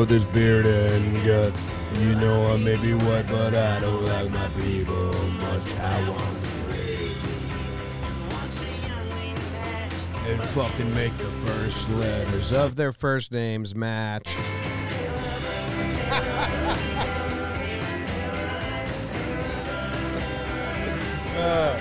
grow this beard and gut. You know I may be white, but I don't like my people much. I want to raise and fucking make the first letters of their first names match. Uh,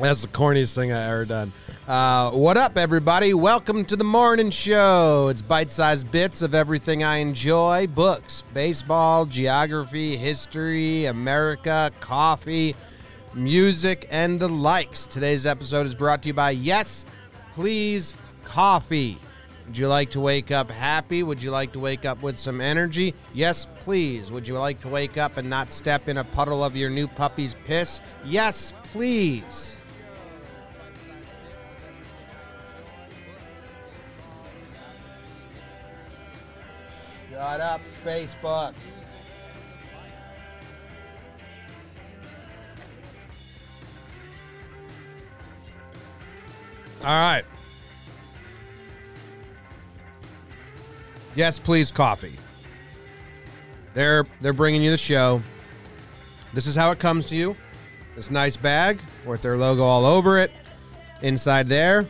that's the corniest thing I ever done. Uh, what up, everybody? Welcome to the morning show. It's bite-sized bits of everything I enjoy: books, baseball, geography, history, America, coffee, music, and the likes. Today's episode is brought to you by Yes, Please Coffee. Would you like to wake up happy? Would you like to wake up with some energy? Yes, please. Would you like to wake up and not step in a puddle of your new puppy's piss? Yes, please. Shut up, Facebook. All right. Yes, please, coffee. They're they're bringing you the show. This is how it comes to you. This nice bag with their logo all over it. Inside there,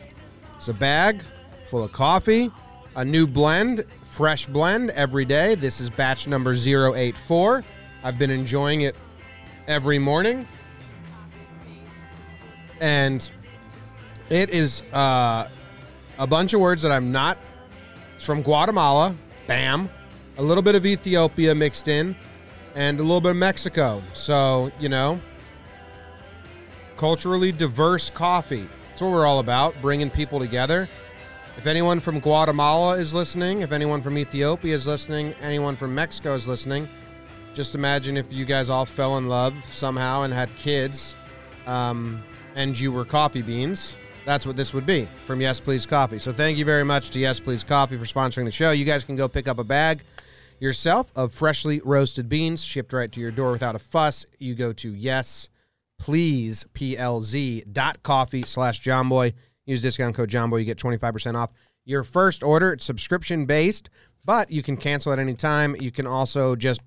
it's a bag full of coffee, a new blend, fresh blend every day. This is batch number 084. I've been enjoying it every morning. And it is uh, a bunch of words that I'm not. It's from Guatemala, bam. A little bit of Ethiopia mixed in, and a little bit of Mexico. So, you know, culturally diverse coffee. That's what we're all about, bringing people together. If anyone from Guatemala is listening, if anyone from Ethiopia is listening, anyone from Mexico is listening, just imagine if you guys all fell in love somehow and had kids um, and you were coffee beans. That's what this would be from Yes Please Coffee. So thank you very much to Yes Please Coffee for sponsoring the show. You guys can go pick up a bag yourself of freshly roasted beans shipped right to your door without a fuss. You go to Yes Please PLZ coffee slash Johnboy. Use discount code Johnboy. You get 25% off your first order. It's subscription based, but you can cancel at any time. You can also just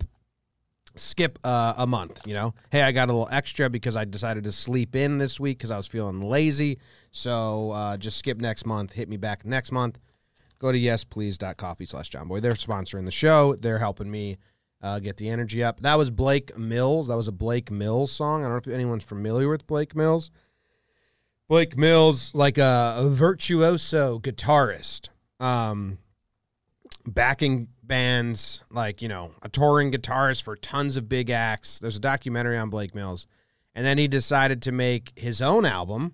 skip uh, a month. You know, hey, I got a little extra because I decided to sleep in this week because I was feeling lazy. So uh, just skip next month. Hit me back next month. Go to yesplease.coffee slash Johnboy. They're sponsoring the show. They're helping me uh, get the energy up. That was Blake Mills. That was a Blake Mills song. I don't know if anyone's familiar with Blake Mills. Blake Mills, like a, a virtuoso guitarist, um, backing bands, like, you know, a touring guitarist for tons of big acts. There's a documentary on Blake Mills. And then he decided to make his own album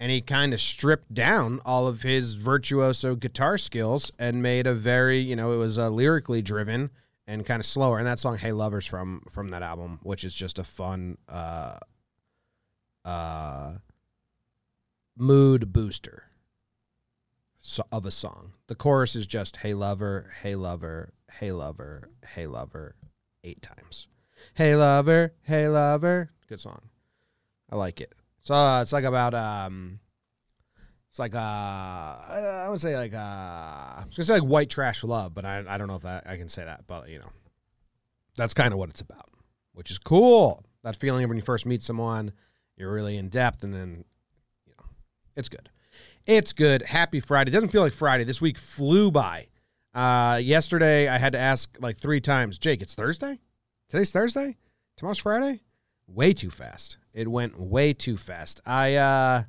and he kind of stripped down all of his virtuoso guitar skills and made a very, you know, it was uh, lyrically driven and kind of slower. And that song "Hey Lovers" from from that album, which is just a fun uh, uh, mood booster of a song. The chorus is just "Hey lover, hey lover, hey lover, hey lover," eight times. Hey lover, hey lover. Good song. I like it. So uh, it's like about um, it's like uh, I would say like uh, I was gonna say like white trash love, but I I don't know if that I can say that, but you know, that's kind of what it's about, which is cool. That feeling when you first meet someone, you're really in depth, and then it's good. It's good. Happy Friday. It doesn't feel like Friday. This week flew by. Uh, yesterday I had to ask like three times, Jake, it's Thursday? Today's Thursday? Tomorrow's Friday? Way too fast. It went way too fast. I uh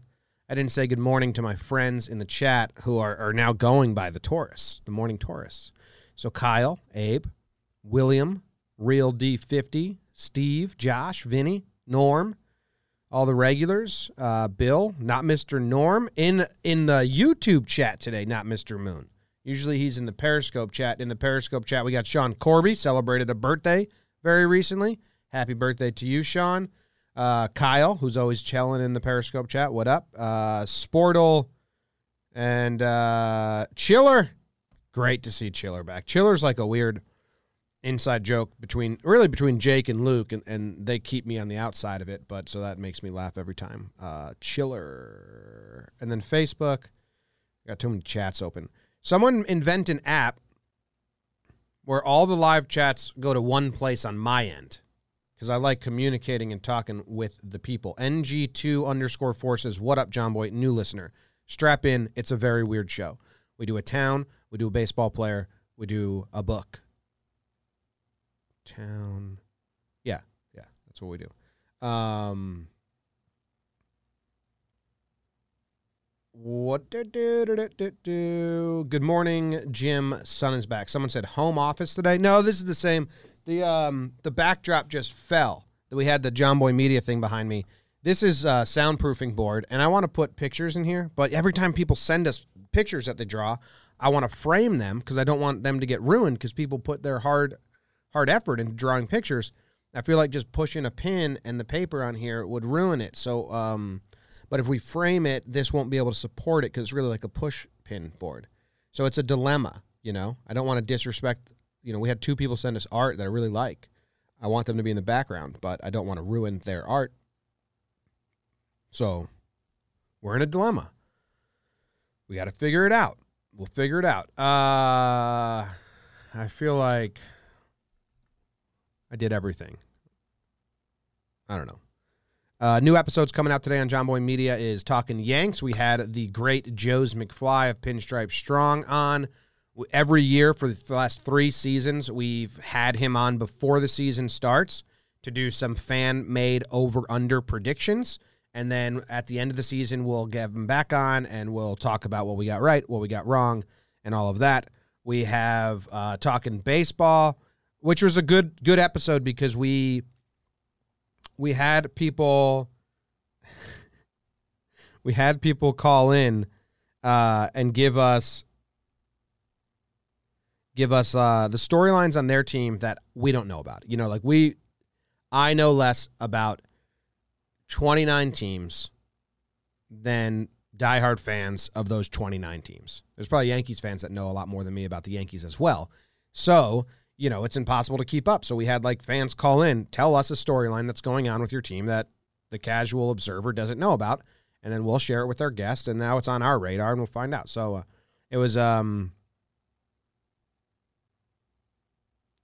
I didn't say good morning to my friends in the chat who are, are now going by the Taurus, the morning Taurus. So Kyle, Abe, William, Real D50, Steve, Josh, Vinny, Norm, all the regulars, uh, Bill, not Mr. Norm, in in the YouTube chat today, not Mr. Moon. Usually he's in the Periscope chat. In the Periscope chat, we got Sean Corby, celebrated a birthday very recently. Happy birthday to you, Sean. Uh, Kyle, who's always chilling in the Periscope chat. What up? Uh, Sportle and uh, Chiller. Great to see Chiller back. Chiller's like a weird inside joke between, really between Jake and Luke, and, and they keep me on the outside of it, but so that makes me laugh every time. Uh, Chiller. And then Facebook. Got too many chats open. Someone invent an app where all the live chats go to one place on my end because I like communicating and talking with the people. NG2 underscore forces. What up, John Boy? New listener. Strap in. It's a very weird show. We do a town, we do a baseball player, we do a book. Town. Yeah, yeah, that's what we do. Um, what do, do, do, do, do. Good morning, Jim. Sun is back. Someone said home office today. No, this is the same. The um the backdrop just fell. That we had the John Boy Media thing behind me. This is a soundproofing board, and I want to put pictures in here. But every time people send us pictures that they draw, I want to frame them because I don't want them to get ruined because people put their hard hard effort into drawing pictures. I feel like just pushing a pin and the paper on here would ruin it. So, um, but if we frame it, this won't be able to support it because it's really like a push pin board. So it's a dilemma, you know. I don't want to disrespect. You know, we had two people send us art that I really like. I want them to be in the background, but I don't want to ruin their art. So we're in a dilemma. We got to figure it out. We'll figure it out. Uh, I feel like I did everything. I don't know. Uh, new episodes coming out today on John Boy Media is Talking Yanks. We had the great Joe's McFly of Pinstripe Strong on every year for the last three seasons. We've had him on before the season starts to do some fan made over under predictions. And then at the end of the season, we'll get him back on and we'll talk about what we got right, what we got wrong, and all of that. We have uh, talking baseball, which was a good good episode because we we had people we had people call in uh, and give us give us uh, the storylines on their team that we don't know about. You know, like we I know less about 29 teams than diehard fans of those 29 teams. There's probably Yankees fans that know a lot more than me about the Yankees as well. So, you know, it's impossible to keep up. So we had like fans call in, tell us a storyline that's going on with your team that the casual observer doesn't know about, and then we'll share it with our guest. And now it's on our radar, and we'll find out. So uh, it was um,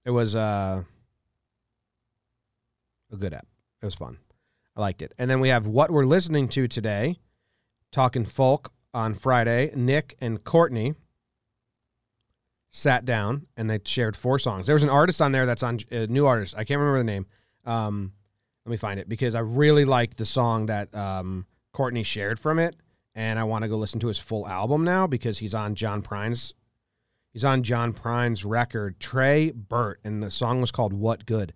it was uh, a good app. It was fun. I liked it. And then we have what we're listening to today, talking folk on Friday. Nick and Courtney sat down and they shared four songs. There was an artist on there that's on a new artist. I can't remember the name. Um, let me find it because I really liked the song that um, Courtney shared from it, and I want to go listen to his full album now because he's on John Prine's. He's on John Prine's record, Trey Burt, and the song was called "What Good."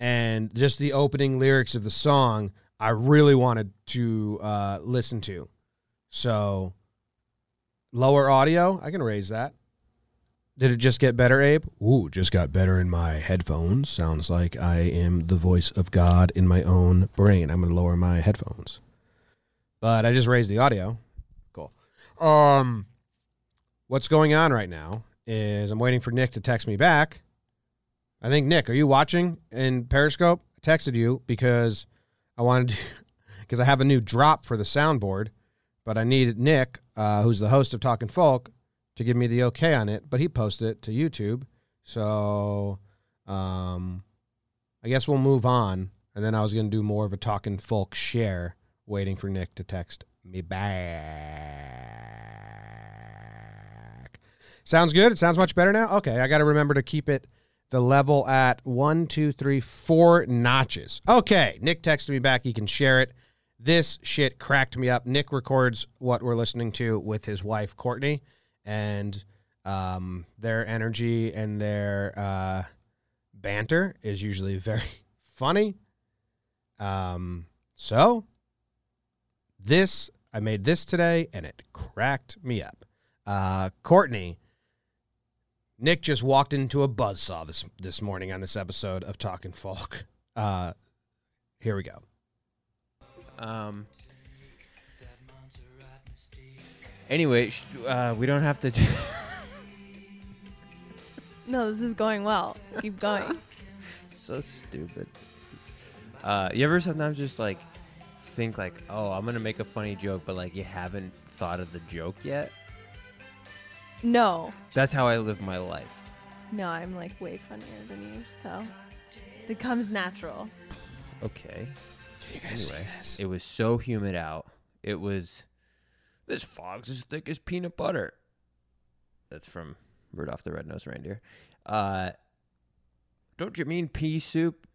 And just the opening lyrics of the song, I really wanted to uh, listen to. So, lower audio, I can raise that. Did it just get better, Abe? Ooh, just got better in my headphones. Sounds like I am the voice of God in my own brain. I'm going to lower my headphones. But I just raised the audio. Cool. Um what's going on right now is I'm waiting for Nick to text me back. I think Nick, are you watching in Periscope? I texted you because I wanted because I have a new drop for the soundboard, but I needed Nick, uh, who's the host of Talking Folk, to give me the okay on it, but he posted it to YouTube. So um, I guess we'll move on. And then I was going to do more of a Talking Folk share, waiting for Nick to text me back. Sounds good. It sounds much better now. Okay, I got to remember to keep it the level at one, two, three, four notches. Okay, Nick texted me back. He can share it. This shit cracked me up. Nick records what we're listening to with his wife, Courtney and um, their energy and their uh, banter is usually very funny. Um, so this I made this today and it cracked me up. Uh, Courtney, Nick just walked into a buzzsaw this this morning on this episode of Talking Folk. Uh, here we go. Um. Anyway, sh- uh, we don't have to. Do No, this is going well. Keep going. so stupid. Uh, you ever sometimes just like think like, oh, I'm gonna make a funny joke, but like you haven't thought of the joke yet? No. That's how I live my life. No, I'm like way funnier than you, so it comes natural. Okay. Can you guys Anyway, see this? it was so humid out. It was. This fog's as thick as peanut butter. That's from Rudolph the Red-Nosed Reindeer. Uh, don't you mean pea soup?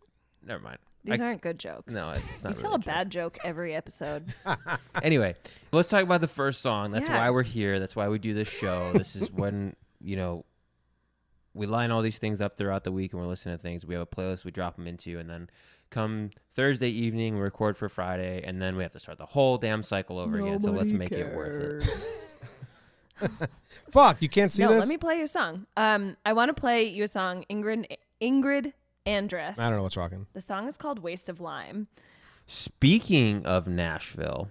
Never mind. These I- aren't good jokes. No, it's not. you tell really a joke. bad joke every episode. anyway, let's talk about the first song. That's Yeah. why we're here. That's why we do this show. this is when, you know, we line all these things up throughout the week and we're listening to things. We have a playlist we drop them into, and then come Thursday evening, we record for Friday, and then we have to start the whole damn cycle over again. So let's make it worth it. Fuck, you can't see no, this? let me play your song. Um, I want to play you a song, Ingrid Ingrid Andress. I don't know what's rocking. The song is called "Waste of Lime." Speaking of Nashville,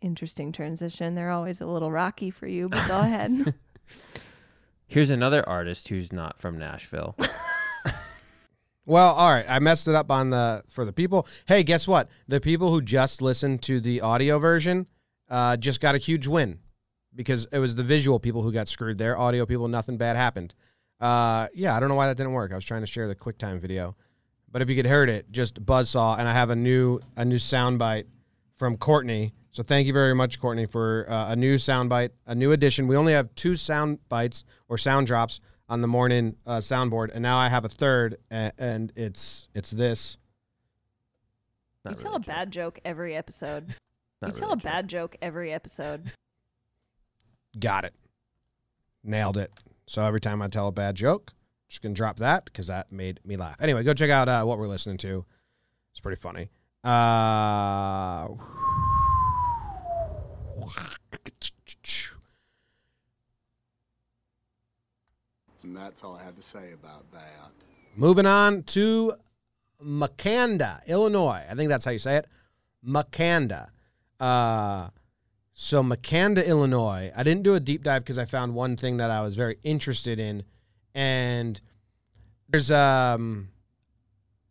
Interesting transition. They're always a little rocky for you, but go ahead. here's another artist who's not from Nashville. Well, all right. I messed it up on the for the people. Hey, guess what? The people who just listened to the audio version uh, just got a huge win because it was the visual people who got screwed there. Audio people, nothing bad happened. Uh, yeah, I don't know why that didn't work. I was trying to share the QuickTime video, but if you could heard it, just buzzsaw, and I have a new a new soundbite from Courtney. So thank you very much, Courtney, for uh, a new soundbite, a new addition. We only have two sound bites or sound drops on the morning uh, soundboard, and now I have a third, and, and it's it's this. Not you tell really a bad joke every episode. You tell really a joke. bad joke every episode. Got it, nailed it. So every time I tell a bad joke, just gonna drop that because that made me laugh. Anyway, go check out uh, what we're listening to. It's pretty funny. Uh, And that's all I have to say about that. Moving on to Makanda, Illinois. I think that's how you say it. Makanda. Uh, so Makanda, Illinois. I didn't do a deep dive because I found one thing that I was very interested in, and there's um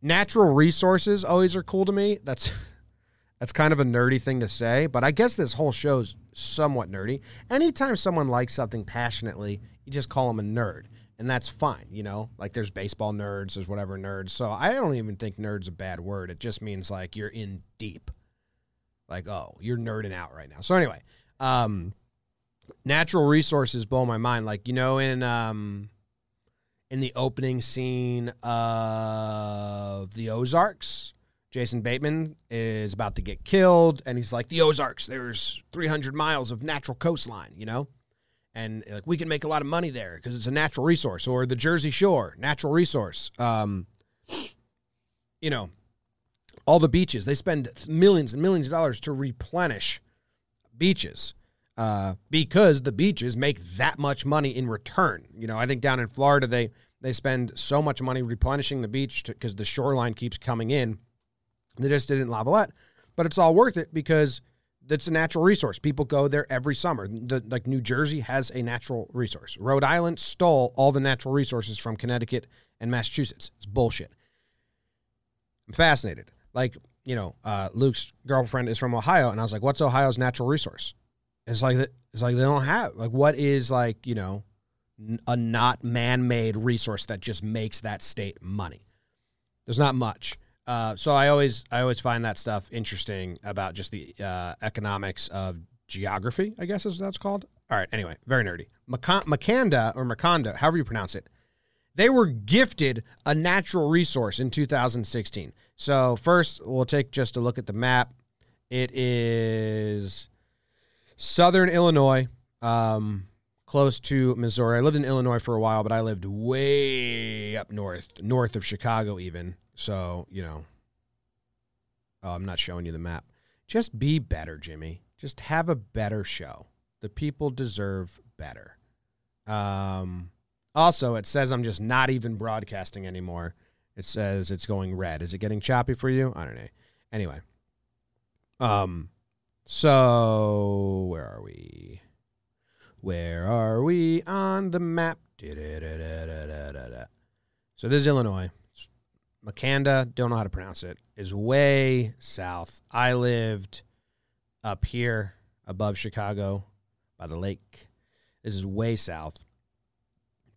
natural resources always are cool to me. That's that's kind of a nerdy thing to say, but I guess this whole show's somewhat nerdy. Anytime someone likes something passionately, you just call them a nerd, and that's fine. You know, like there's baseball nerds, there's whatever nerds. So I don't even think nerd's a bad word. It just means like you're in deep. Like, oh, you're nerding out right now. So anyway, um, natural resources blow my mind. Like, you know, in um, in the opening scene of the Ozarks, Jason Bateman is about to get killed, and he's like, "The Ozarks, there's 300 miles of natural coastline, you know, and like we can make a lot of money there because it's a natural resource." Or the Jersey Shore, natural resource. Um, you know, all the beaches they spend millions and millions of dollars to replenish beaches uh, because the beaches make that much money in return. You know, I think down in Florida they they spend so much money replenishing the beach because the shoreline keeps coming in. They just did it in Lavallette, but it's all worth it because it's a natural resource. People go there every summer. The, like New Jersey has a natural resource. Rhode Island stole all the natural resources from Connecticut and Massachusetts. It's bullshit. I'm fascinated. Like, you know, uh, Luke's girlfriend is from Ohio, and I was like, "What's Ohio's natural resource?" It's like it's like they don't have like what is like you know a not man-made resource that just makes that state money. There's not much. Uh, so I always I always find that stuff interesting about just the uh, economics of geography. I guess is that's called. All right. Anyway, very nerdy. Makanda or Makanda, however you pronounce it, they were gifted a natural resource in 2016. So first, we'll take just a look at the map. It is southern Illinois, um, close to Missouri. I lived in Illinois for a while, but I lived way up north, north of Chicago, even. So you know, oh, I'm not showing you the map. Just be better, Jimmy. Just have a better show. The people deserve better. Um, also, it says I'm just not even broadcasting anymore. It says it's going red. Is it getting choppy for you? I don't know. Anyway. Um so where are we? Where are we on the map? So this is Illinois. Makanda, don't know how to pronounce it, is way south. I lived up here above Chicago by the lake. This is way south.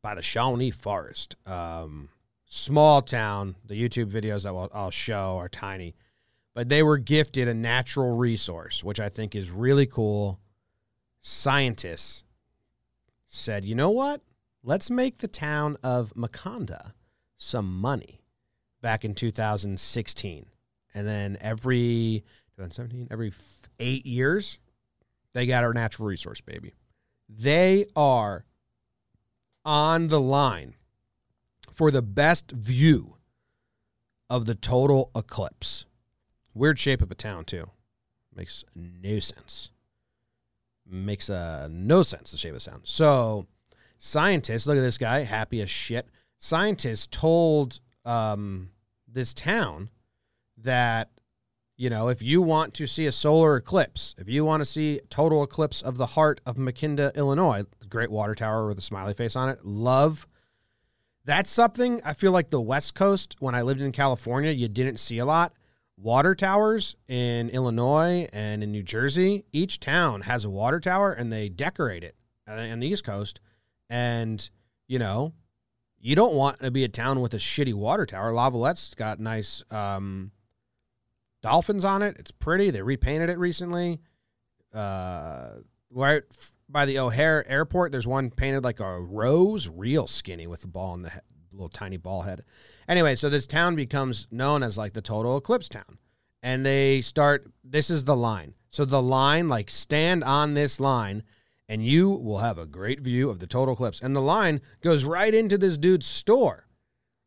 by the Shawnee Forest. Um, small town. The YouTube videos that I'll, I'll show are tiny, but they were gifted a natural resource, which I think is really cool. Scientists said, you know what? Let's make the town of Makanda some money back in 2016. And then every 2017, every eight years, they got our natural resource, baby. They are on the line for the best view of the total eclipse. Weird shape of a town, too. Makes no sense. Makes uh, no sense, the shape of town. So, scientists, look at this guy, happy as shit. Scientists told um, this town that you know, if you want to see a solar eclipse, if you want to see total eclipse of the heart of Makanda, Illinois, the great water tower with a smiley face on it, love. That's something I feel like the West Coast, when I lived in California, you didn't see a lot. Water towers in Illinois and in New Jersey, each town has a water tower and they decorate it on the East Coast. And, you know, you don't want to be a town with a shitty water tower. Lavallette's got nice um, dolphins on it. It's pretty. They repainted it recently. Uh, right by the O'Hare Airport, there's one painted like a rose, real skinny with the ball in the little tiny ball head. Anyway, so this town becomes known as like the total eclipse town. And they start, this is the line. So the line, like stand on this line and you will have a great view of the total eclipse. And the line goes right into this dude's store,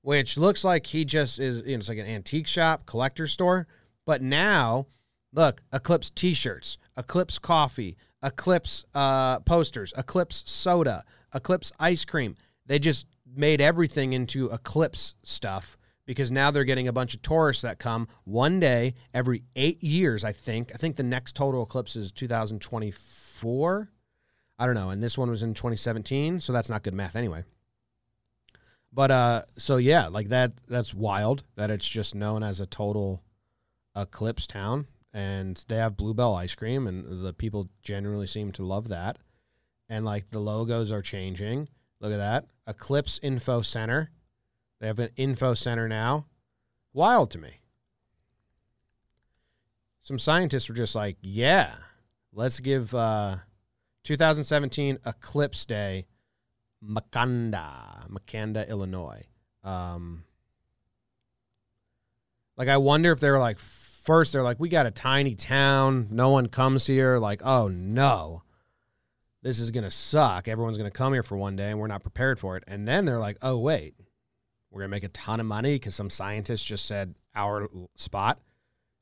which looks like he just is, you know, it's like an antique shop, collector store. But now, look, Eclipse t shirts, Eclipse coffee, Eclipse uh, posters, Eclipse soda, Eclipse ice cream. They just made everything into Eclipse stuff because now they're getting a bunch of tourists that come one day every eight years, I think. I think the next total eclipse is 2024. I don't know. And this one was in 2017, so that's not good math anyway. But uh, so yeah, like that. That's wild that it's just known as a total eclipse town, and they have Bluebell ice cream, and the people generally seem to love that. And like the logos are changing. Look at that, Eclipse Info Center. They have an info center now. Wild to me. Some scientists were just like, yeah, let's give. Uh, 2017 Eclipse Day, Makanda, Makanda, Illinois. Um, like I wonder if they're like first they're like we got a tiny town, no one comes here. Like oh no, this is gonna suck. Everyone's gonna come here for one day and we're not prepared for it. And then they're like oh wait, we're gonna make a ton of money because some scientist just said our spot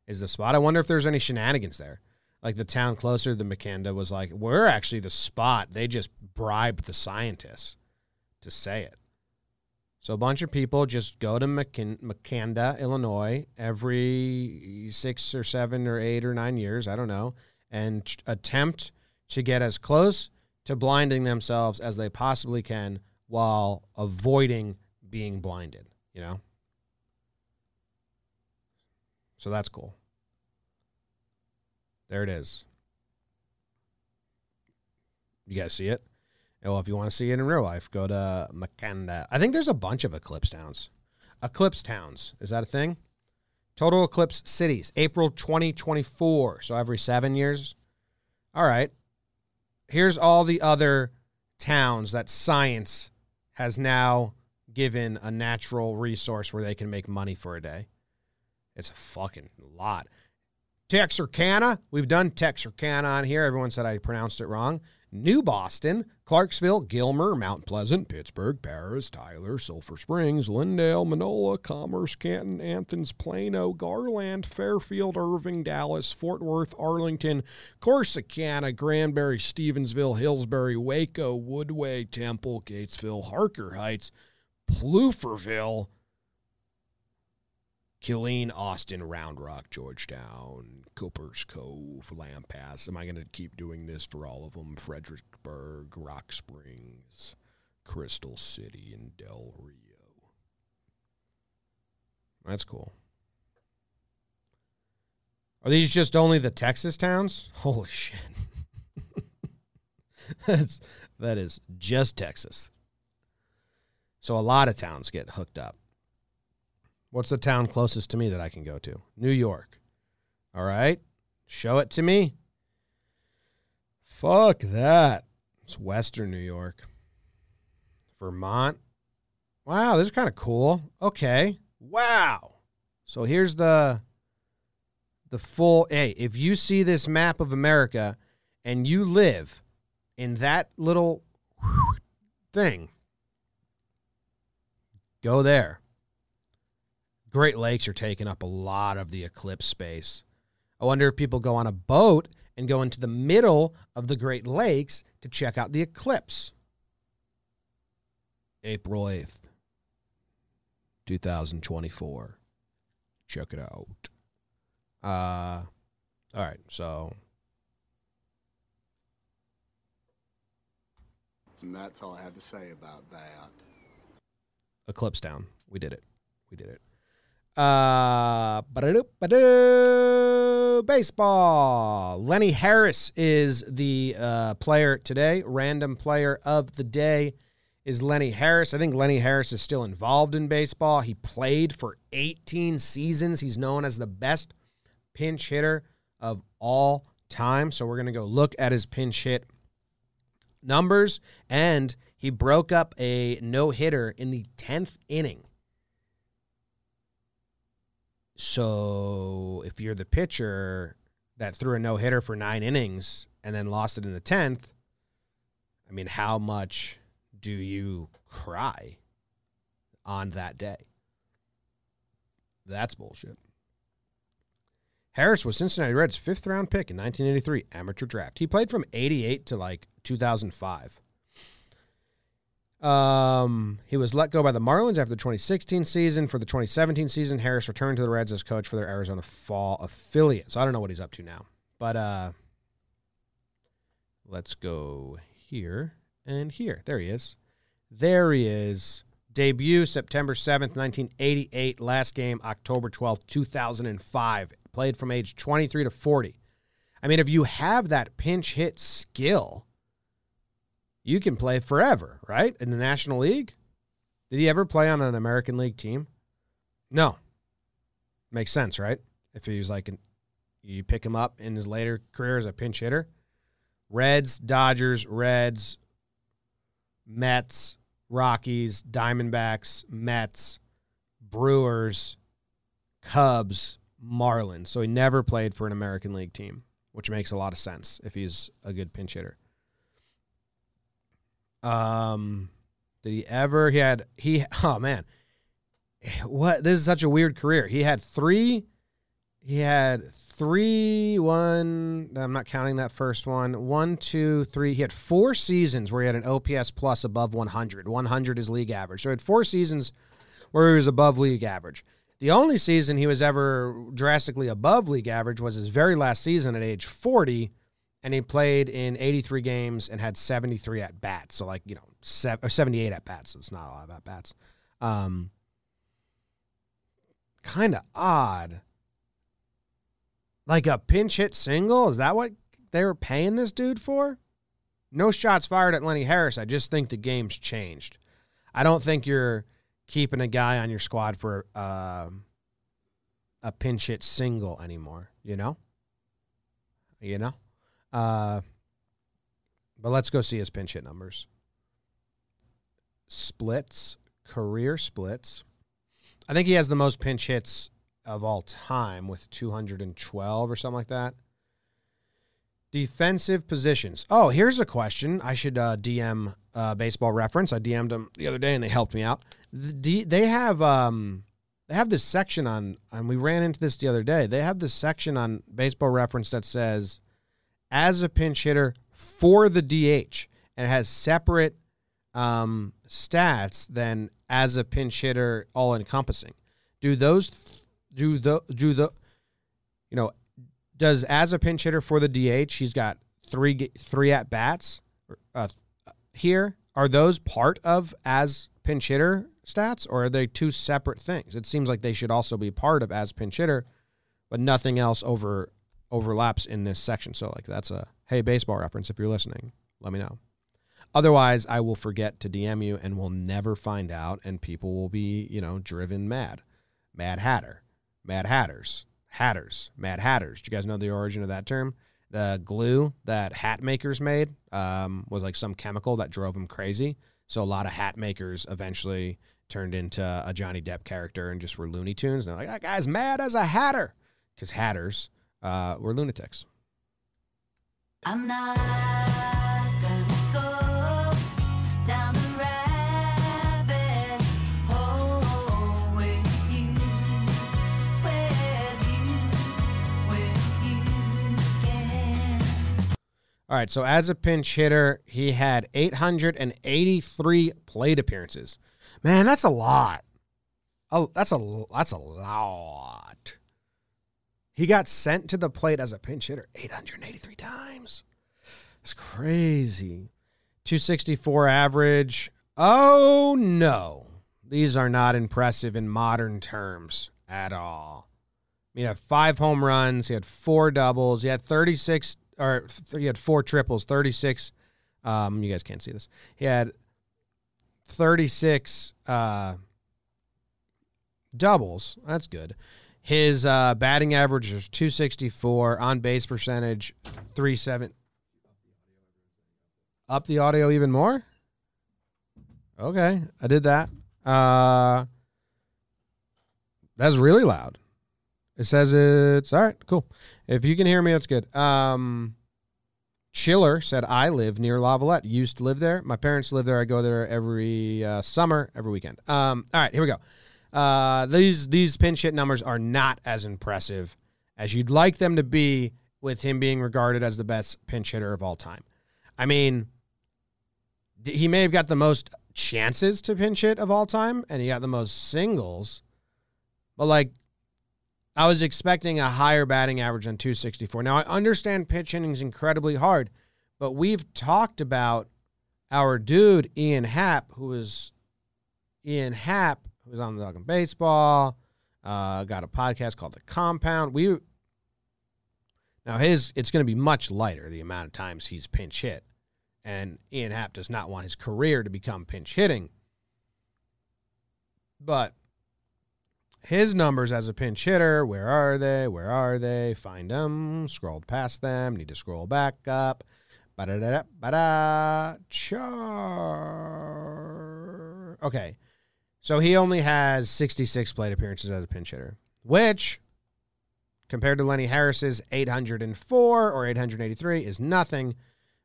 is the spot. I wonder if there's any shenanigans there like the town closer to Makanda was like, we're actually the spot. They just bribed the scientists to say it. So a bunch of people just go to Makanda, Illinois, every six or seven or eight or nine years, I don't know, and ch- attempt to get as close to blinding themselves as they possibly can while avoiding being blinded, you know? So that's cool. There it is. You guys see it? Well, if you want to see it in real life, go to Makanda. I think there's a bunch of eclipse towns. Eclipse towns. Is that a thing? Total eclipse cities, April 2024. So every seven years. All right. Here's all the other towns that science has now given a natural resource where they can make money for a day. It's a fucking lot. Texarkana. We've done Texarkana on here. Everyone said I pronounced it wrong. New Boston, Clarksville, Gilmer, Mount Pleasant, Pittsburgh, Paris, Tyler, Sulphur Springs, Lindale, Mineola, Commerce, Canton, Athens, Plano, Garland, Fairfield, Irving, Dallas, Fort Worth, Arlington, Corsicana, Granbury, Stephenville, Hillsboro, Waco, Woodway, Temple, Gatesville, Harker Heights, Pflugerville, Killeen, Austin, Round Rock, Georgetown, Copperas Cove, Lampass. Am I going to keep doing this for all of them? Fredericksburg, Rock Springs, Crystal City, and Del Rio. That's cool. Are these just only the Texas towns? Holy shit. That's that is just Texas. So a lot of towns get hooked up. What's the town closest to me that I can go to? New York. All right. Show it to me. Fuck that. It's Western New York. Vermont. Wow, this is kind of cool. Okay. Wow. So here's the the full hey, if you see this map of America and you live in that little thing, go there. Great Lakes are taking up a lot of the eclipse space. I wonder if people go on a boat and go into the middle of the Great Lakes to check out the eclipse. April 8th, 2024. Check it out. Uh all right, so And that's all I have to say about that. eclipse down. We did it. We did it. Uh, baseball. Lenny Harris is the uh, player today. Random player of the day is Lenny Harris. I think Lenny Harris is still involved in baseball. He played for 18 seasons. He's known as the best pinch hitter of all time. So we're going to go look at his pinch hit numbers. And he broke up a no hitter in the 10th inning. So if you're the pitcher that threw a no hitter for nine innings and then lost it in the 10th, I mean, how much do you cry on that day? That's bullshit. Harris was Cincinnati Reds' fifth round pick in 1983 amateur draft. He played from 88 to like 2005. Um, he was let go by the Marlins after the 2016 season. For the 2017 season, Harris returned to the Reds as coach for their Arizona Fall affiliate. So I don't know what he's up to now. But uh let's go here and here. There he is. There he is. Debut September 7th, 1988. Last game October 12th, 2005. Played from age 23 to 40. I mean, if you have that pinch hit skill, you can play forever, right? In the National League. Did he ever play on an American League team? No. Makes sense, right? If he was like, an, you pick him up in his later career as a pinch hitter. Reds, Dodgers, Reds, Mets, Rockies, Diamondbacks, Mets, Brewers, Cubs, Marlins. So he never played for an American League team, which makes a lot of sense if he's a good pinch hitter. Um, did he ever? He had he. Oh man, what? This is such a weird career. He had three. He had three. One. I'm not counting that first one. One, two, three. He had four seasons where he had an OPS plus above 100. 100 is league average. So he had four seasons where he was above league average. The only season he was ever drastically above league average was his very last season at age 40 and he played in 83 games and had 73 at bats. So like you know, sev- or 78 at bats. So it's not a lot of at bats. Um, kind of odd. Like a pinch hit single. Is that what they were paying this dude for? No shots fired at Lenny Harris. I just think the game's changed. I don't think you're keeping a guy on your squad for um, a pinch hit single anymore. You know. You know. Uh, but let's go see his pinch hit numbers. Splits, career splits. I think he has the most pinch hits of all time with 212 or something like that. Defensive positions. Oh, here's a question. I should uh, DM uh, baseball reference. I DM'd them the other day and they helped me out. The they have um, they have this section on, and we ran into this the other day. They have this section on baseball reference that says as a pinch hitter for the DH and has separate um, stats than as a pinch hitter all encompassing. Do those do the do the you know does as a pinch hitter for the DH he's got three three at bats uh, here are those part of as pinch hitter stats or are they two separate things? It seems like they should also be part of as pinch hitter, but nothing else over overlaps in this section. So like that's a hey baseball reference if you're listening. Let me know. Otherwise, I will forget to DM you and we'll never find out, and people will be, you know, driven mad. Mad Hatter, Mad Hatters, Hatters, Mad Hatters. Do you guys know the origin of that term? The glue that hat makers made um, was like some chemical that drove them crazy. So a lot of hat makers eventually turned into a Johnny Depp character and just were Looney Tunes. And they're like, that guy's mad as a hatter. Because hatters uh, were lunatics. I'm not gonna go down the rabbit hole with you, with you, with you again. All right, so as a pinch hitter, he had 883 plate appearances. Man, that's a lot. Oh, that's a that's a lot. He got sent to the plate as a pinch hitter 883 times. That's crazy. 264 average. Oh no. These are not impressive in modern terms at all. He had five home runs. He had four doubles. He had 36, or he had four triples, 36. Um, you guys can't see this. He had 36 uh, doubles. That's good. His uh, batting average is 264, on base percentage 37. Up the audio even more? Okay, I did that. Uh, that's really loud. It says it's all right, cool. If you can hear me, that's good. Um, Chiller said, I live near Lavallette. Used to live there. My parents live there. I go there every uh, summer, every weekend. Um, all right, here we go. Uh, these these pinch hit numbers are not as impressive as you'd like them to be with him being regarded as the best pinch hitter of all time. I mean, he may have got the most chances to pinch hit of all time, and he got the most singles. But like, I was expecting a higher batting average than 264. Now I understand pitch hitting is incredibly hard, but we've talked about our dude Ian Happ, who is Ian Happ, who was on the Talking Baseball, uh, got a podcast called The Compound. We now his it's going to be much lighter the amount of times he's pinch hit, and Ian Happ does not want his career to become pinch hitting. But his numbers as a pinch hitter, where are they? Where are they? Find them. Scrolled past them. Need to scroll back up. Ba-da-da-da, ba-da. Char. Okay. So he only has 66 plate appearances as a pinch hitter, which compared to Lenny Harris's 804 or 883 is nothing.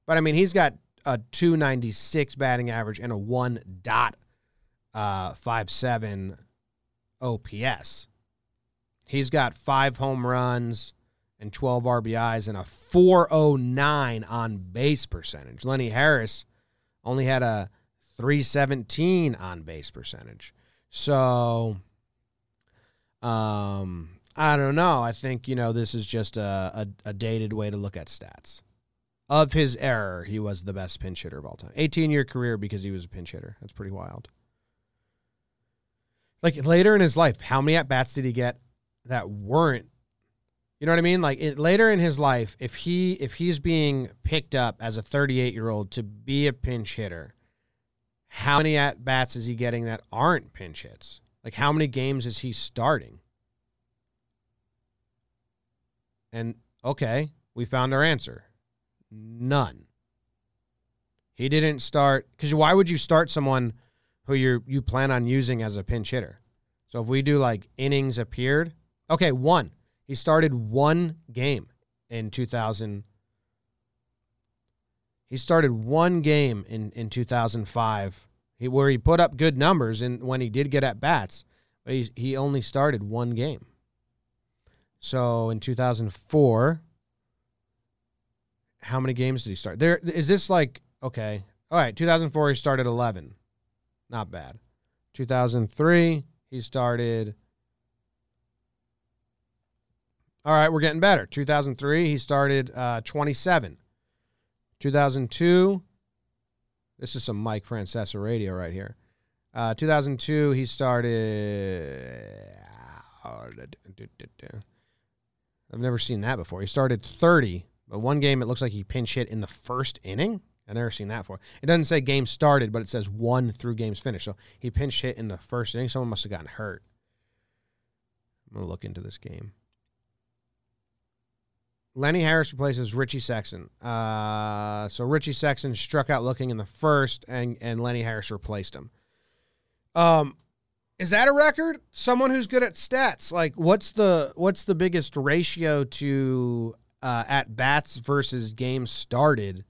But I mean, he's got a 296 batting average and a 1 dot uh, 57 OPS. He's got five home runs and 12 RBIs and a 409 on base percentage. Lenny Harris only had a 317 on base percentage. So, um, I don't know. I think, you know, this is just a, a, a dated way to look at stats. Of his error, he was the best pinch hitter of all time. 18 year career because he was a pinch hitter. That's pretty wild. Like later in his life, how many at bats did he get that weren't? You know what I mean? Like it, later in his life, if he if he's being picked up as a 38 year old to be a pinch hitter, how many at bats is he getting that aren't pinch hits? Like how many games is he starting? And okay, we found our answer. None. He didn't start because why would you start someone who you you plan on using as a pinch hitter? So if we do like innings appeared, okay, one. He started one game in 2000. He started one game in in 2005, he, where he put up good numbers and when he did get at bats, but he he only started one game. So in 2004, how many games did he start? There is this like okay, all right. 2004 he started 11, not bad. 2003 he started. All right, we're getting better. 2003 he started uh, 27. 2002. This is some Mike Francesa radio right here. Uh, 2002 he started. I've never seen that before. He started 30, but one game it looks like he pinch hit in the first inning. I've never seen that before. It doesn't say game started, but it says one through games finished. So he pinch hit in the first inning. Someone must have gotten hurt. I'm gonna look into this game. Lenny Harris replaces Richie Sexson. Uh, so Richie Sexson struck out looking in the first, and and Lenny Harris replaced him. Um, is that a record? Someone who's good at stats, like what's the what's the biggest ratio to uh, at bats versus games started?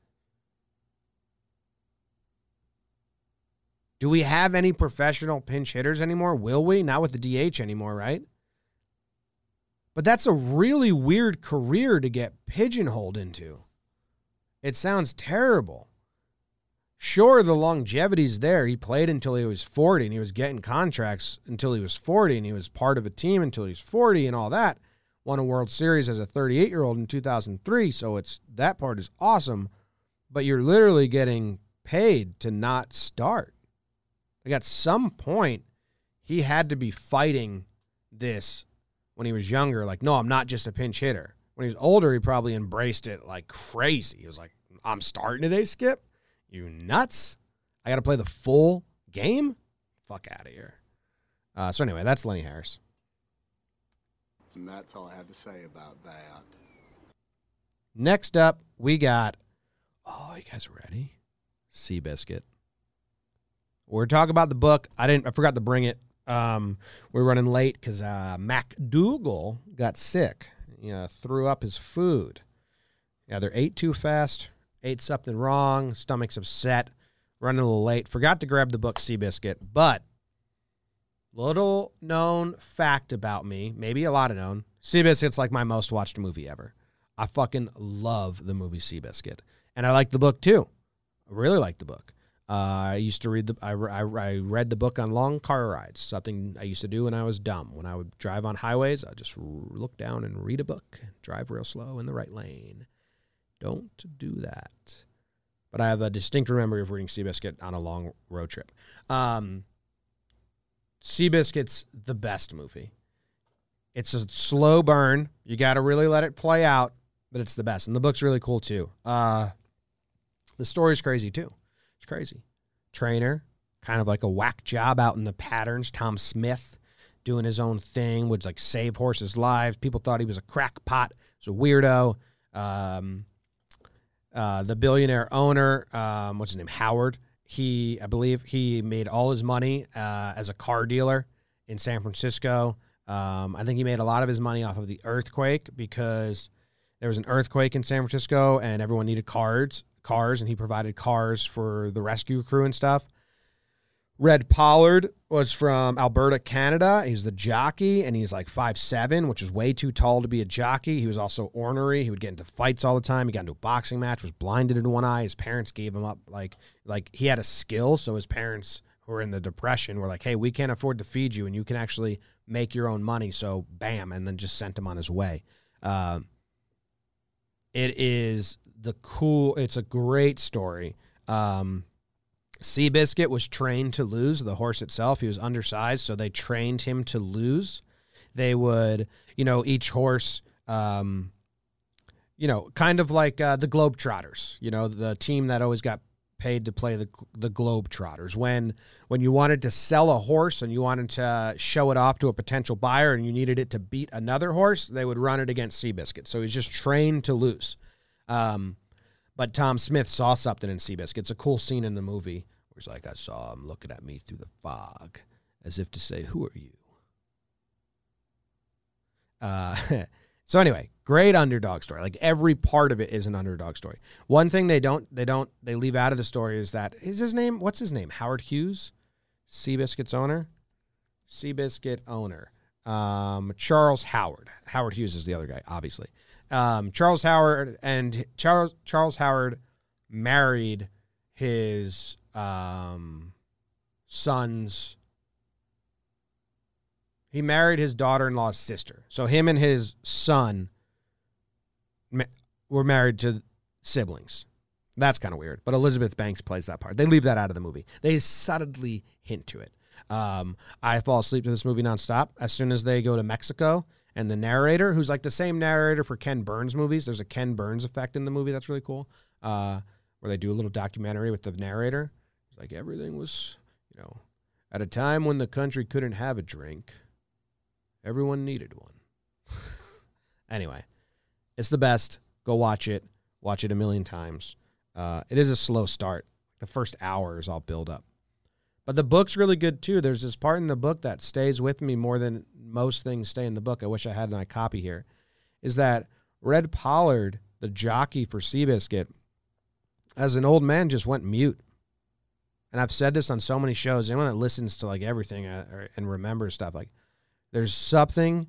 Do we have any professional pinch hitters anymore? Will we? Not with the DH anymore, right? But that's a really weird career to get pigeonholed into. It sounds terrible. Sure, the longevity's there. He played until he was 40 and he was getting contracts until he was 40 and he was part of a team until he was 40 and all that. Won a World Series as a 38 year old in 2003. So it's that part is awesome. But you're literally getting paid to not start. Like at some point, he had to be fighting this when he was younger. Like, no, I'm not just a pinch hitter. When he was older, he probably embraced it like crazy. He was like, I'm starting today, Skip. You nuts? I got to play the full game? Fuck out of here. Uh, so, anyway, that's Lenny Harris. And that's all I have to say about that. Next up, we got. Oh, you guys ready? Seabiscuit. We're talking about the book. I didn't. I forgot to bring it. Um, we are running late because uh, MacDougal got sick. You know, threw up his food. Either ate too fast, ate something wrong, stomach's upset, running a little late. Forgot to grab the book Seabiscuit, but little known fact about me, maybe a lot of known. Seabiscuit's like my most watched movie ever. I fucking love the movie Seabiscuit, and I like the book too. I really like the book. Uh, I used to read the I, I, I read the book on long car rides. Something I used to do when I was dumb. When I would drive on highways, I just look down and read a book. Drive real slow in the right lane. Don't do that. But I have a distinct memory of reading Seabiscuit on a long road trip. Um, Seabiscuit's the best movie. It's a slow burn. You got to really let it play out, but it's the best. And the book's really cool too. Uh, the story's crazy too. It's crazy. Trainer, kind of like a whack job out in the patterns. Tom Smith doing his own thing, would like save horses' lives. People thought he was a crackpot. Was a weirdo. Um, uh, the billionaire owner, um, what's his name, Howard. He, I believe, he made all his money uh, as a car dealer in San Francisco. Um, I think he made a lot of his money off of the earthquake because there was an earthquake in San Francisco and everyone needed cars, cars, and he provided cars for the rescue crew and stuff. Red Pollard was from Alberta, Canada. He's the jockey, and he's like five seven, which is way too tall to be a jockey. He was also ornery. He would get into fights all the time. He got into a boxing match, was blinded in one eye. His parents gave him up. Like, like he had a skill, so his parents who were in the depression were like, "Hey, we can't afford to feed you, and you can actually make your own money." So, bam, and then just sent him on his way. Um, it is the cool. It's a great story. Um, Seabiscuit was trained to lose the horse itself. He was undersized, so they trained him to lose. They would, you know, each horse, um, you know, kind of like uh, the Globetrotters, you know, the team that always got paid to play the the Globetrotters. When when you wanted to sell a horse and you wanted to show it off to a potential buyer and you needed it to beat another horse, they would run it against Seabiscuit. So he's just trained to lose. Um, but Tom Smith saw something in Seabiscuit. It's a cool scene in the movie where he's like, I saw him looking at me through the fog, as if to say, Who are you? Uh, so anyway, great underdog story. Like every part of it is an underdog story. One thing they don't they don't they leave out of the story is that is his name what's his name? Howard Hughes, Seabiscuit's owner, Seabiscuit owner, um, Charles Howard. Howard Hughes is the other guy, obviously. Um, Charles Howard and Charles Charles Howard married his um, son's. He married his daughter-in-law's sister. So him and his son ma- were married to siblings. That's kind of weird. But Elizabeth Banks plays that part. They leave that out of the movie. They subtly hint to it. Um, I fall asleep to this movie nonstop. As soon as they go to Mexico, and the narrator, who's like the same narrator for Ken Burns movies, there's a Ken Burns effect in the movie that's really cool. Uh, where they do a little documentary with the narrator. It's like everything was, you know, at a time when the country couldn't have a drink, everyone needed one. anyway, it's the best. Go watch it. Watch it a million times. Uh, it is a slow start. The first hour is all build up. But the book's really good too. There's this part in the book that stays with me more than most things stay in the book. I wish I had my copy here. Is that Red Pollard, the jockey for Seabiscuit, as an old man, just went mute. And I've said this on so many shows. Anyone that listens to like everything uh, and remembers stuff, like there's something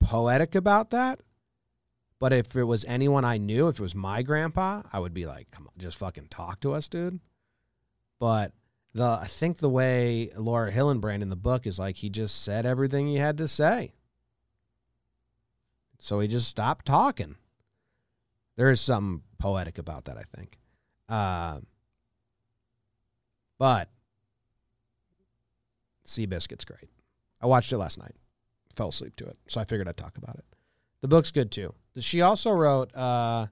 poetic about that. But if it was anyone I knew, if it was my grandpa, I would be like, "Come on, just fucking talk to us, dude." But the I think the way Laura Hillenbrand in the book is like he just said everything he had to say. So he just stopped talking. There is something poetic about that, I think. Uh, but Seabiscuit's great. I watched it last night. Fell asleep to it. So I figured I'd talk about it. The book's good too. She also wrote uh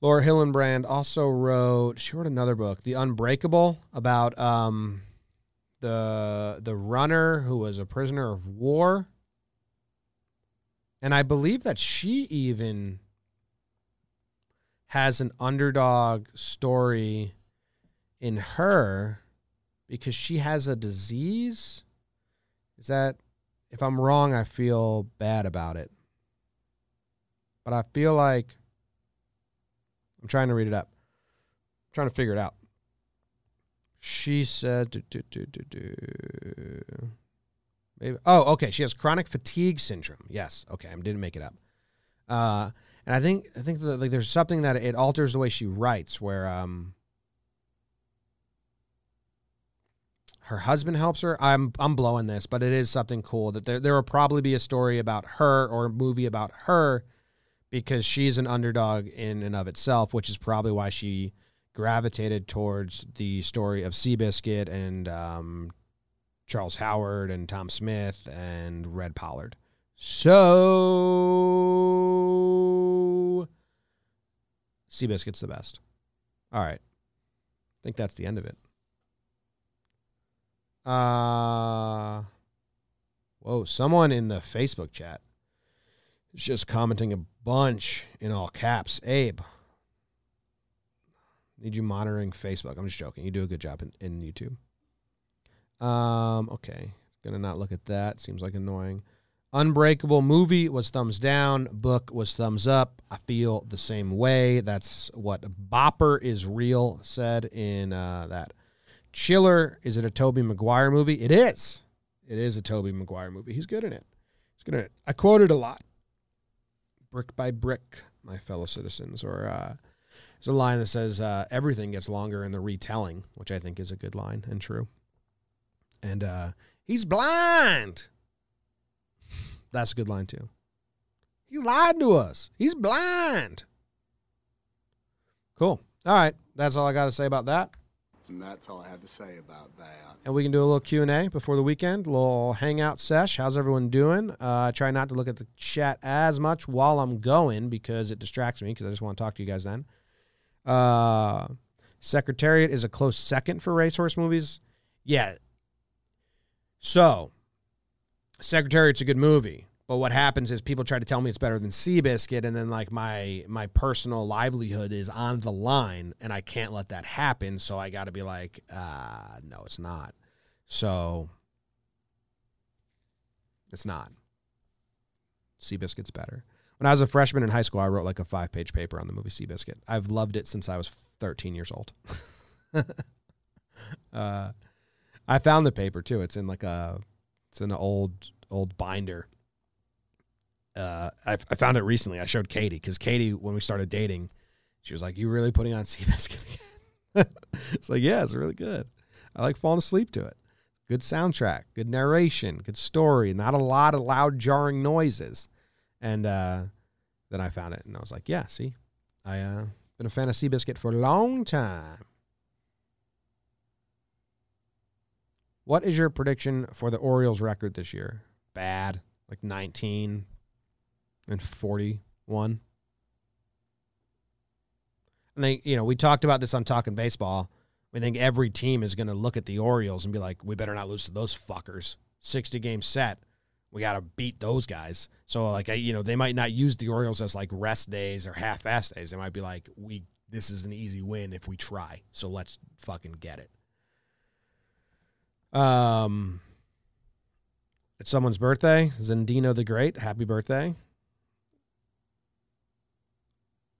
Laura Hillenbrand also wrote she wrote another book, The Unbreakable, about um the the runner who was a prisoner of war. And I believe that she even has an underdog story in her because she has a disease. Is that if I'm wrong, I feel bad about it. But I feel like I'm trying to read it up. I'm trying to figure it out. She said, do, do, do, do, do. Maybe. Oh, okay. She has chronic fatigue syndrome. Yes. Okay. I didn't make it up. Uh, and I think I think like there's something that it alters the way she writes, where um, her husband helps her. I'm I'm blowing this, but it is something cool that there there will probably be a story about her or a movie about her because she's an underdog in and of itself, which is probably why she gravitated towards the story of Seabiscuit and um, Charles Howard and Tom Smith and Red Pollard. So Seabiscuit's the best. All right. I think that's the end of it. Uh whoa, someone in the Facebook chat is just commenting a bunch in all caps. Abe. Need you monitoring Facebook. I'm just joking. You do a good job in, in YouTube. Um, okay. Gonna not look at that. Seems like annoying. Unbreakable movie was thumbs down. Book was thumbs up. I feel the same way. That's what Bopper is real said in uh, that. Chiller, is it a Tobey Maguire movie? It is. It is a Tobey Maguire movie. He's good in it. He's good in it. I quoted a lot. Brick by brick, my fellow citizens. Or uh, there's a line that says, uh, everything gets longer in the retelling, which I think is a good line and true. And uh, he's blind. That's a good line too. He lied to us. He's blind. Cool. All right. That's all I got to say about that. And that's all I have to say about that. and we can do a little q&a before the weekend a little hangout sesh. How's everyone doing? Uh, i try not to look at the chat as much while i'm going because it distracts me because i just want to talk to you guys then. Uh, secretariat is a close second for racehorse movies yeah so secretariat's a good movie but what happens is people try to tell me it's better than Seabiscuit, and then like my my personal livelihood is on the line, and I can't let that happen. So I got to be like, uh, no, it's not. So it's not. Seabiscuit's better. When I was a freshman in high school, I wrote like a five page paper on the movie Seabiscuit. I've loved it since I was 13 years old. uh, I found the paper too. It's in like a, it's in an old old binder. Uh, I, I found it recently. I showed Katie because Katie, when we started dating, she was like, "You really putting on Seabiscuit again?" it's like, yeah, it's really good. I like falling asleep to it. Good soundtrack, good narration, good story, not a lot of loud, jarring noises. And uh, then I found it, and I was like, yeah, see, I uh, been a fan of Seabiscuit for a long time. What is your prediction for the Orioles record this year? Bad, like 19 and 41. I think you know we talked about this on Talking Baseball. We think every team is going to look at the Orioles and be like, "We better not lose to those fuckers." Sixty game set, we got to beat those guys. So like, you know, they might not use the Orioles as like rest days or half ass days. They might be like, "We this is an easy win if we try, so let's fucking get it." Um, it's someone's birthday. Zendino the Great. Happy birthday.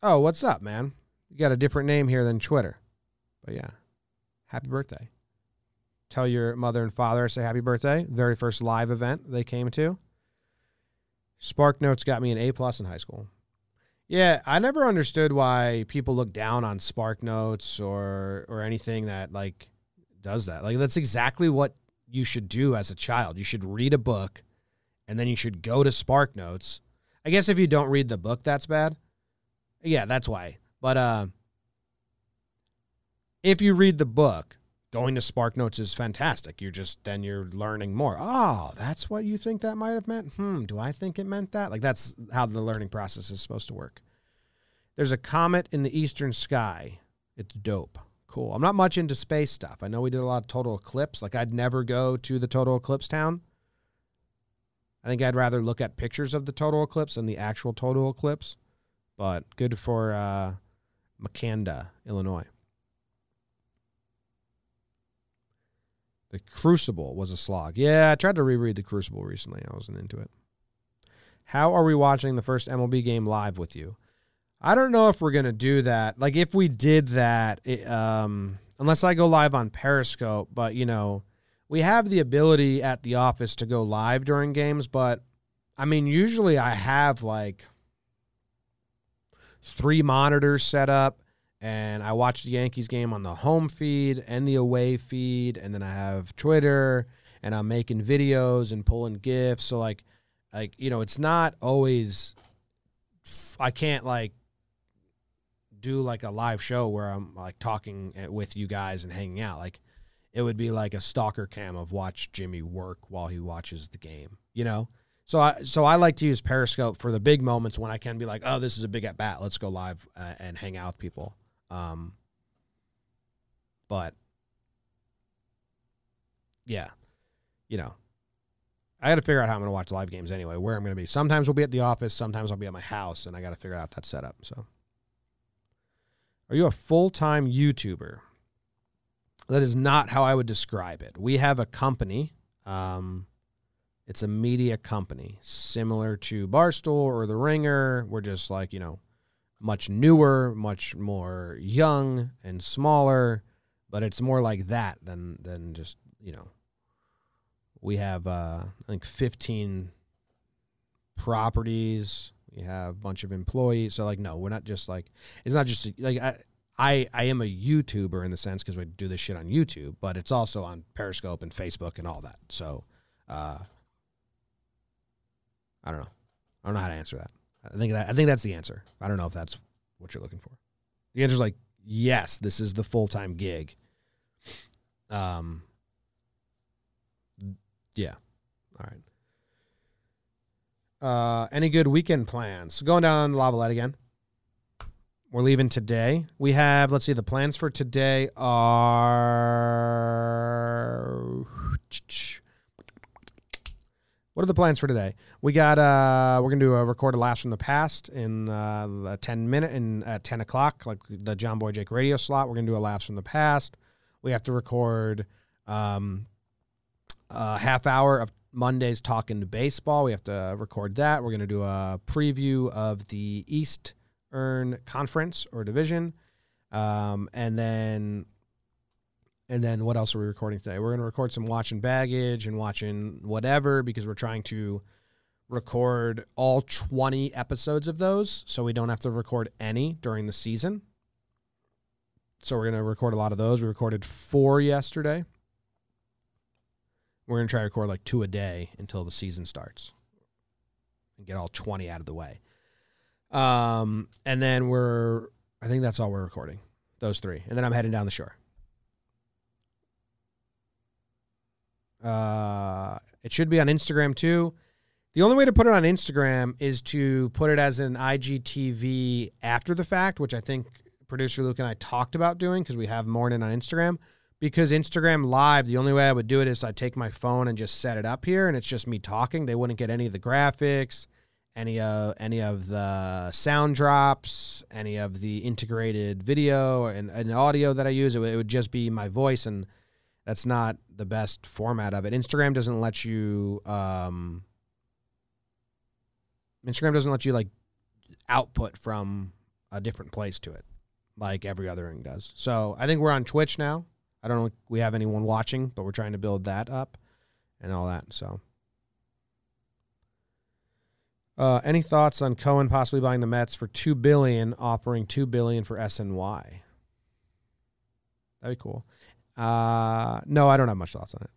Oh, what's up, man? You got a different name here than Twitter. But yeah, happy birthday. Tell your mother and father say happy birthday. Very first live event they came to. Spark Notes got me an A plus in high school. Yeah, I never understood why people look down on Spark Notes or or anything that like does that. Like that's exactly what you should do as a child. You should read a book and then you should go to Spark Notes. I guess if you don't read the book that's bad. Yeah, that's why. But uh if you read the book, going to Spark Notes is fantastic. You're just then you're learning more. Oh, that's what you think that might have meant? Hmm, do I think it meant that? Like that's how the learning process is supposed to work. There's a comet in the eastern sky. It's dope. Cool. I'm not much into space stuff. I know we did a lot of total eclipse. Like I'd never go to the total eclipse town. I think I'd rather look at pictures of the total eclipse than the actual total eclipse. But good for uh Makanda, Illinois. The Crucible was a slog. Yeah, I tried to reread The Crucible recently. I wasn't into it. How are we watching the first MLB game live with you? I don't know if we're gonna do that. Like if we did that, it, um, unless I go live on Periscope, but you know, we have the ability at the office to go live during games. But I mean, usually I have like three monitors set up and I watch the Yankees game on the home feed and the away feed, and then I have Twitter, and I'm making videos and pulling gifs. So like, like you know, it's not always. I can't like do like a live show where I'm like talking with you guys and hanging out. Like, it would be like a stalker cam of watch Jimmy work while he watches the game. You know. So I so I like to use Periscope for the big moments when I can be like, oh, this is a big at bat. Let's go live uh, and hang out with people. Um, but yeah, you know, I got to figure out how I'm going to watch live games anyway. Where I'm going to be. Sometimes we'll be at the office. Sometimes I'll be at my house, and I got to figure out that setup. So, are you a full time YouTuber? That is not how I would describe it. We have a company. Um, it's a media company similar to Barstool or The Ringer. We're just like you know much newer, much more young and smaller, but it's more like that than than just you know. We have uh, I think fifteen properties. We have a bunch of employees. So like, no, we're not just like it's not just like I. I, I am a YouTuber in the sense because we do this shit on YouTube, but it's also on Periscope and Facebook and all that. So, uh, I don't know. I don't know how to answer that. I think that I think that's the answer. I don't know if that's what you're looking for. The answer is like yes, this is the full time gig. Um. Yeah. All right. Uh, any good weekend plans? Going down Lavallette again. We're leaving today. We have, let's see, the plans for today are. The plans for today? We got uh we're gonna do a record a last from the past in uh ten minute and at ten o'clock, like the Jomboy Jake radio slot. We're gonna do a laughs from the past. We have to record um a half hour of Mondays talking to baseball. We have to record that. We're gonna do a preview of the Eastern Conference or division. Um and then and then what else are we recording today? We're going to record some watching baggage and watching whatever because we're trying to record all 20 episodes of those so we don't have to record any during the season. So we're going to record a lot of those. We recorded four yesterday. We're going to try to record like two a day until the season starts and get all 20 out of the way. Um, and then we're, I think that's all we're recording, those three. And then I'm heading down the shore. Uh, it should be on Instagram too. The only way to put it on Instagram is to put it as an IGTV after the fact, which I think producer Luke and I talked about doing because we have morning on Instagram. Because Instagram Live, the only way I would do it is I take my phone and just set it up here, and it's just me talking. They wouldn't get any of the graphics, any of any of the sound drops, any of the integrated video and, and audio that I use. It, it would just be my voice, and that's not the best format of it. Instagram doesn't let you. Um, Instagram doesn't let you like output from a different place to it, like every other thing does. So I think we're on Twitch now. I don't know if we have anyone watching, but we're trying to build that up and all that. So, uh, any thoughts on Cohen possibly buying the Mets for two billion, offering two billion for SNY? That'd be cool. Uh, no, I don't have much thoughts on it.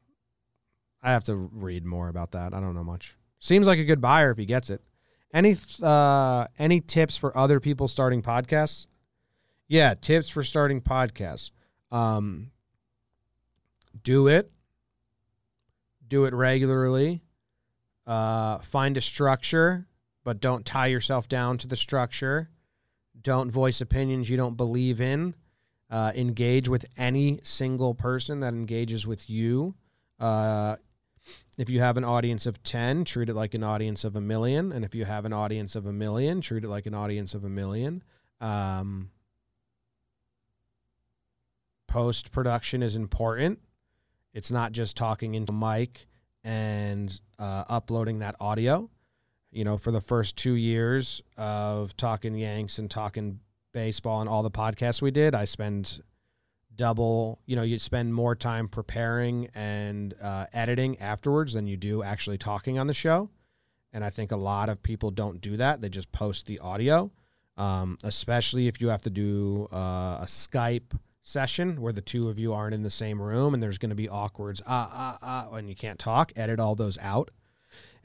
I have to read more about that. I don't know much. Seems like a good buyer if he gets it. Any uh any tips for other people starting podcasts? Yeah, tips for starting podcasts. Um do it. Do it regularly. Uh find a structure, but don't tie yourself down to the structure. Don't voice opinions you don't believe in. Uh, engage with any single person that engages with you. Uh, if you have an audience of 10, treat it like an audience of a million. And if you have an audience of a million, treat it like an audience of a million. Um, Post production is important. It's not just talking into a mic and uh, uploading that audio. You know, for the first two years of talking Yanks and talking baseball and all the podcasts we did, I spend double you know you spend more time preparing and uh, editing afterwards than you do actually talking on the show. And i think a lot of people don't do that. They just post the audio um, especially if you have to do uh, a skype session where the two of you aren't in the same room and there's going to be awkwards ah ah ah and you can't talk edit all those out.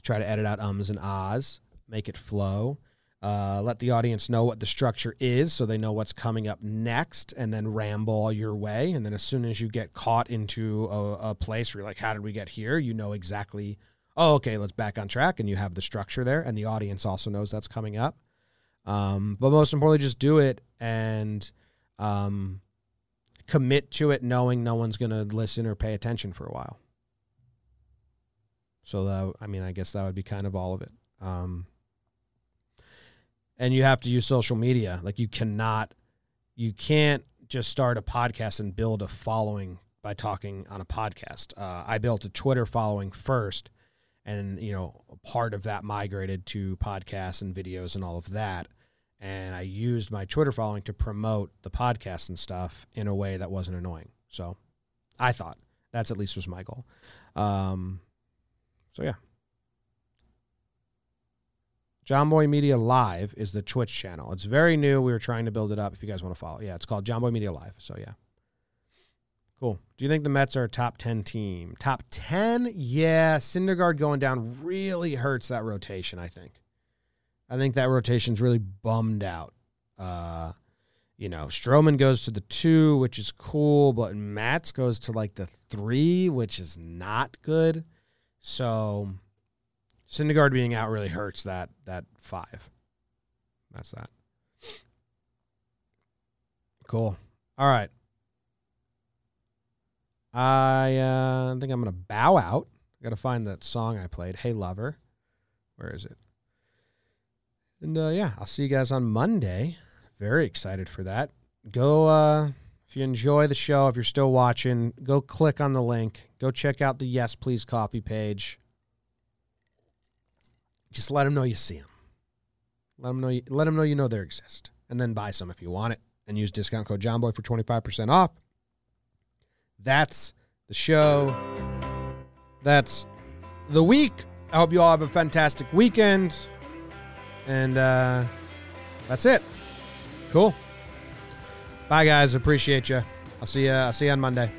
Try to edit out ums and ahs make it flow uh, let the audience know what the structure is so they know what's coming up next and then ramble your way. And then as soon as you get caught into a, a place where you're like how did we get here? You know exactly oh okay let's back on track and you have the structure there and the audience also knows that's coming up. Um, but most importantly just do it and um, commit to it knowing no one's going to listen or pay attention for a while. So that, i mean i guess that would be kind of all of it. Um, and you have to use social media. Like you cannot, you can't just start a podcast and build a following by talking on a podcast. Uh, I built a Twitter following first, and you know, part of that migrated to podcasts and videos and all of that. And I used my Twitter following to promote the podcast and stuff in a way that wasn't annoying. So, I thought that's at least was my goal. Um, so yeah. Jomboy Media Live is the Twitch channel. It's very new. We were trying to build it up. If you guys want to follow, yeah, it's called Jomboy Media Live. So yeah, cool. Do you think the Mets are a top ten team? Top ten? Yeah, Syndergaard going down really hurts that rotation. I think. I think that rotation's really bummed out. Uh, you know, Stroman goes to the two, which is cool, but Matz goes to like the three, which is not good. So Syndergaard being out really hurts that that five. That's that. Cool. All right. I uh, think I'm gonna bow out. I gotta find that song I played. Hey lover, where is it? And uh, yeah, I'll see you guys on Monday. Very excited for that. Go uh, if you enjoy the show. If you're still watching, go click on the link. Go check out the Yes Please Coffee page just let them know you see them. Let them know you, let them know you know they exist, and then buy some if you want it, and use discount code Jomboy for twenty five percent off. That's the show. That's the week. I hope you all have a fantastic weekend, and uh, that's it. Cool. Bye, guys. Appreciate you. I'll see you. I'll see you on Monday.